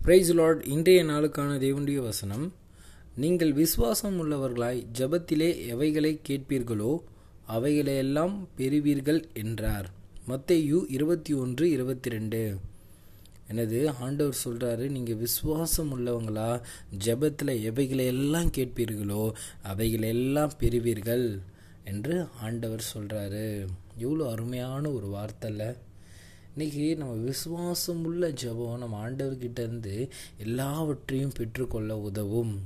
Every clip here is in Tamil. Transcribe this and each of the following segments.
பிரைஸ் லார்ட் இன்றைய நாளுக்கான தேவனுடைய வசனம். நீங்கள் விசுவாசம் உள்ளவர்களாய் ஜபத்திலே எவைகளை கேட்பீர்களோ அவைகளையெல்லாம் பெறுவீர்கள் என்றார். மத்தேயு இருபத்தி ஒன்று இருபத்தி ரெண்டு. எனது ஆண்டவர் சொல்கிறாரு நீங்கள் விசுவாசம் உள்ளவங்களா ஜெபத்தில் எவைகளை எல்லாம் கேட்பீர்களோ அவைகளை எல்லாம் பெறுவீர்கள் என்று ஆண்டவர் சொல்கிறாரு எவ்வளோ அருமையான ஒரு வார்த்தை இன்றைக்கி நம்ம விசுவாசம் உள்ள ஜெபம் நம்ம ஆண்டவர்கிட்ட இருந்து எல்லாவற்றையும் பெற்றுக்கொள்ள உதவும்.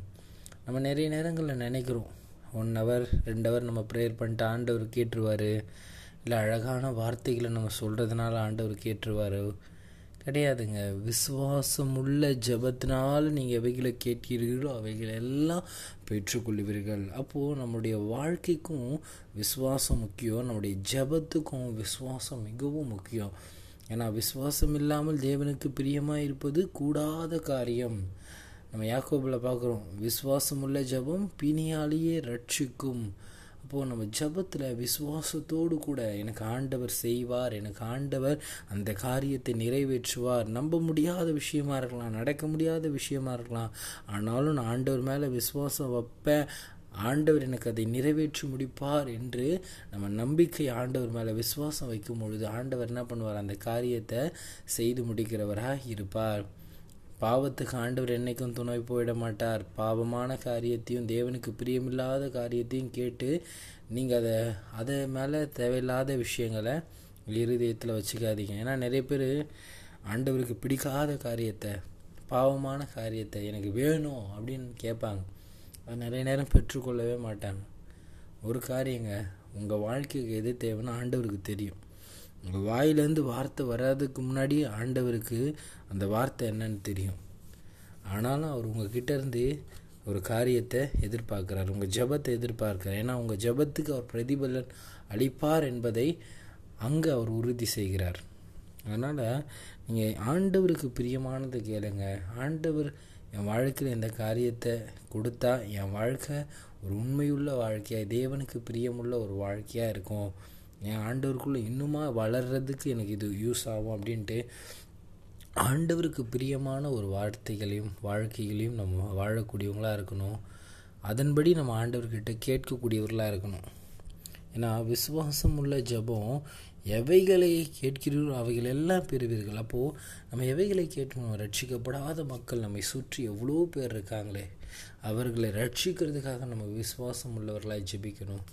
நம்ம நிறைய நேரங்களில் நினைக்கிறோம். ஒன் ஹவர் ரெண்டு ஹவர் நம்ம ப்ரேயர் பண்ணிட்டு ஆண்டவர் கேட்டுருவார். இல்லை அழகான வார்த்தைகளை நம்ம சொல்கிறதுனால ஆண்டவர் கேட்டுருவார். கிடையாதுங்க. விசுவாசம் உள்ள ஜபத்தினால நீங்கள் எவைகளை கேட்கிறீர்களோ அவைகளை எல்லாம் பெற்றுக்கொள்வீர்கள். அப்போது நம்முடைய வாழ்க்கைக்கும் விசுவாசம் முக்கியம். நம்முடைய ஜபத்துக்கும் விசுவாசம் மிகவும் முக்கியம். ஏன்னா விசுவாசம் இல்லாமல் தேவனுக்கு பிரியமாக இருப்பது கூடாத காரியம். நம்ம யாக்கோபில் பார்க்குறோம் விசுவாசம் உள்ள ஜபம் பிணியாலேயே ரட்சிக்கும் அப்போது நம்ம ஜபத்தில் விசுவாசத்தோடு கூட எனக்கு ஆண்டவர் செய்வார் எனக்கு ஆண்டவர் அந்த காரியத்தை நிறைவேற்றுவார். நம்ப முடியாத விஷயமா இருக்கலாம் நடக்க முடியாத விஷயமா இருக்கலாம். ஆனாலும் நான் ஆண்டவர் மேலே விசுவாசம் வைப்பேன். ஆண்டவர் எனக்கு அதை நிறைவேற்றி முடிப்பார் என்று நம்ம நம்பிக்கை ஆண்டவர் மேலே விசுவாசம் வைக்கும் பொழுது ஆண்டவர் என்ன பண்ணுவார்? அந்த காரியத்தை செய்து முடிக்கிறவராக இருப்பார். பாவத்துக்கு ஆண்டவர் என்னைக்கும் துணை போயிட மாட்டார். பாவமான காரியத்தையும் தேவனுக்கு பிரியமில்லாத காரியத்தையும் கேட்டு நீங்கள் அதை அதை மேலே தேவையில்லாத விஷயங்களை இருதயத்தில் வச்சுக்காதீங்க. ஏன்னா நிறைய பேர் ஆண்டவருக்கு பிடிக்காத காரியத்தை பாவமான காரியத்தை எனக்கு வேணும் அப்படின்னு கேட்பாங்க. அதை நிறைய நேரம் பெற்றுக்கொள்ளவே மாட்டாங்க. ஒரு காரியங்க உங்கள் வாழ்க்கைக்கு எது தேவைன்னு ஆண்டவருக்கு தெரியும். உங்கள் வாயிலேருந்து வார்த்தை வராதுக்கு முன்னாடி ஆண்டவருக்கு அந்த வார்த்தை என்னன்னு தெரியும். ஆனாலும் அவர் உங்ககிட்ட இருந்து ஒரு காரியத்தை எதிர்பார்க்குறார். உங்கள் ஜபத்தை எதிர்பார்க்கிறார். ஏன்னா உங்கள் ஜபத்துக்கு அவர் பிரதிபலன் அளிப்பார் என்பதை அங்கே அவர் உறுதி செய்கிறார். அதனால் நீங்கள் ஆண்டவருக்கு பிரியமானதை கேளுங்க. ஆண்டவர் என் வாழ்க்கையில் இந்த காரியத்தை கொடுத்தா என் வாழ்க்கை ஒரு உண்மையுள்ள வாழ்க்கையாக தேவனுக்கு பிரியமுள்ள ஒரு வாழ்க்கையாக இருக்கும். என் ஆண்டவருக்குள்ளே இன்னுமா வளர்கிறதுக்கு எனக்கு இது யூஸ் ஆகும் அப்படின்ட்டு ஆண்டவருக்கு பிரியமான ஒரு வார்த்தைகளையும் வாழ்க்கைகளையும் நம்ம வாழக்கூடியவங்களாக இருக்கணும். அதன்படி நம்ம ஆண்டவர்கிட்ட கேட்கக்கூடியவர்களாக இருக்கணும். ஏன்னா விசுவாசம் உள்ள ஜபம் எவைகளை கேட்கிறீர்களோ அவைகள் எல்லாம் பெறுவீர்கள். அப்போது நம்ம எவைகளை கேட்கணும் ரட்சிக்கப்படாத மக்கள் நம்மை சுற்றி எவ்வளோ பேர் இருக்காங்களே. அவர்களை ரட்சிக்கிறதுக்காக நம்ம விசுவாசம் உள்ளவர்களாக ஜெபிக்கணும்.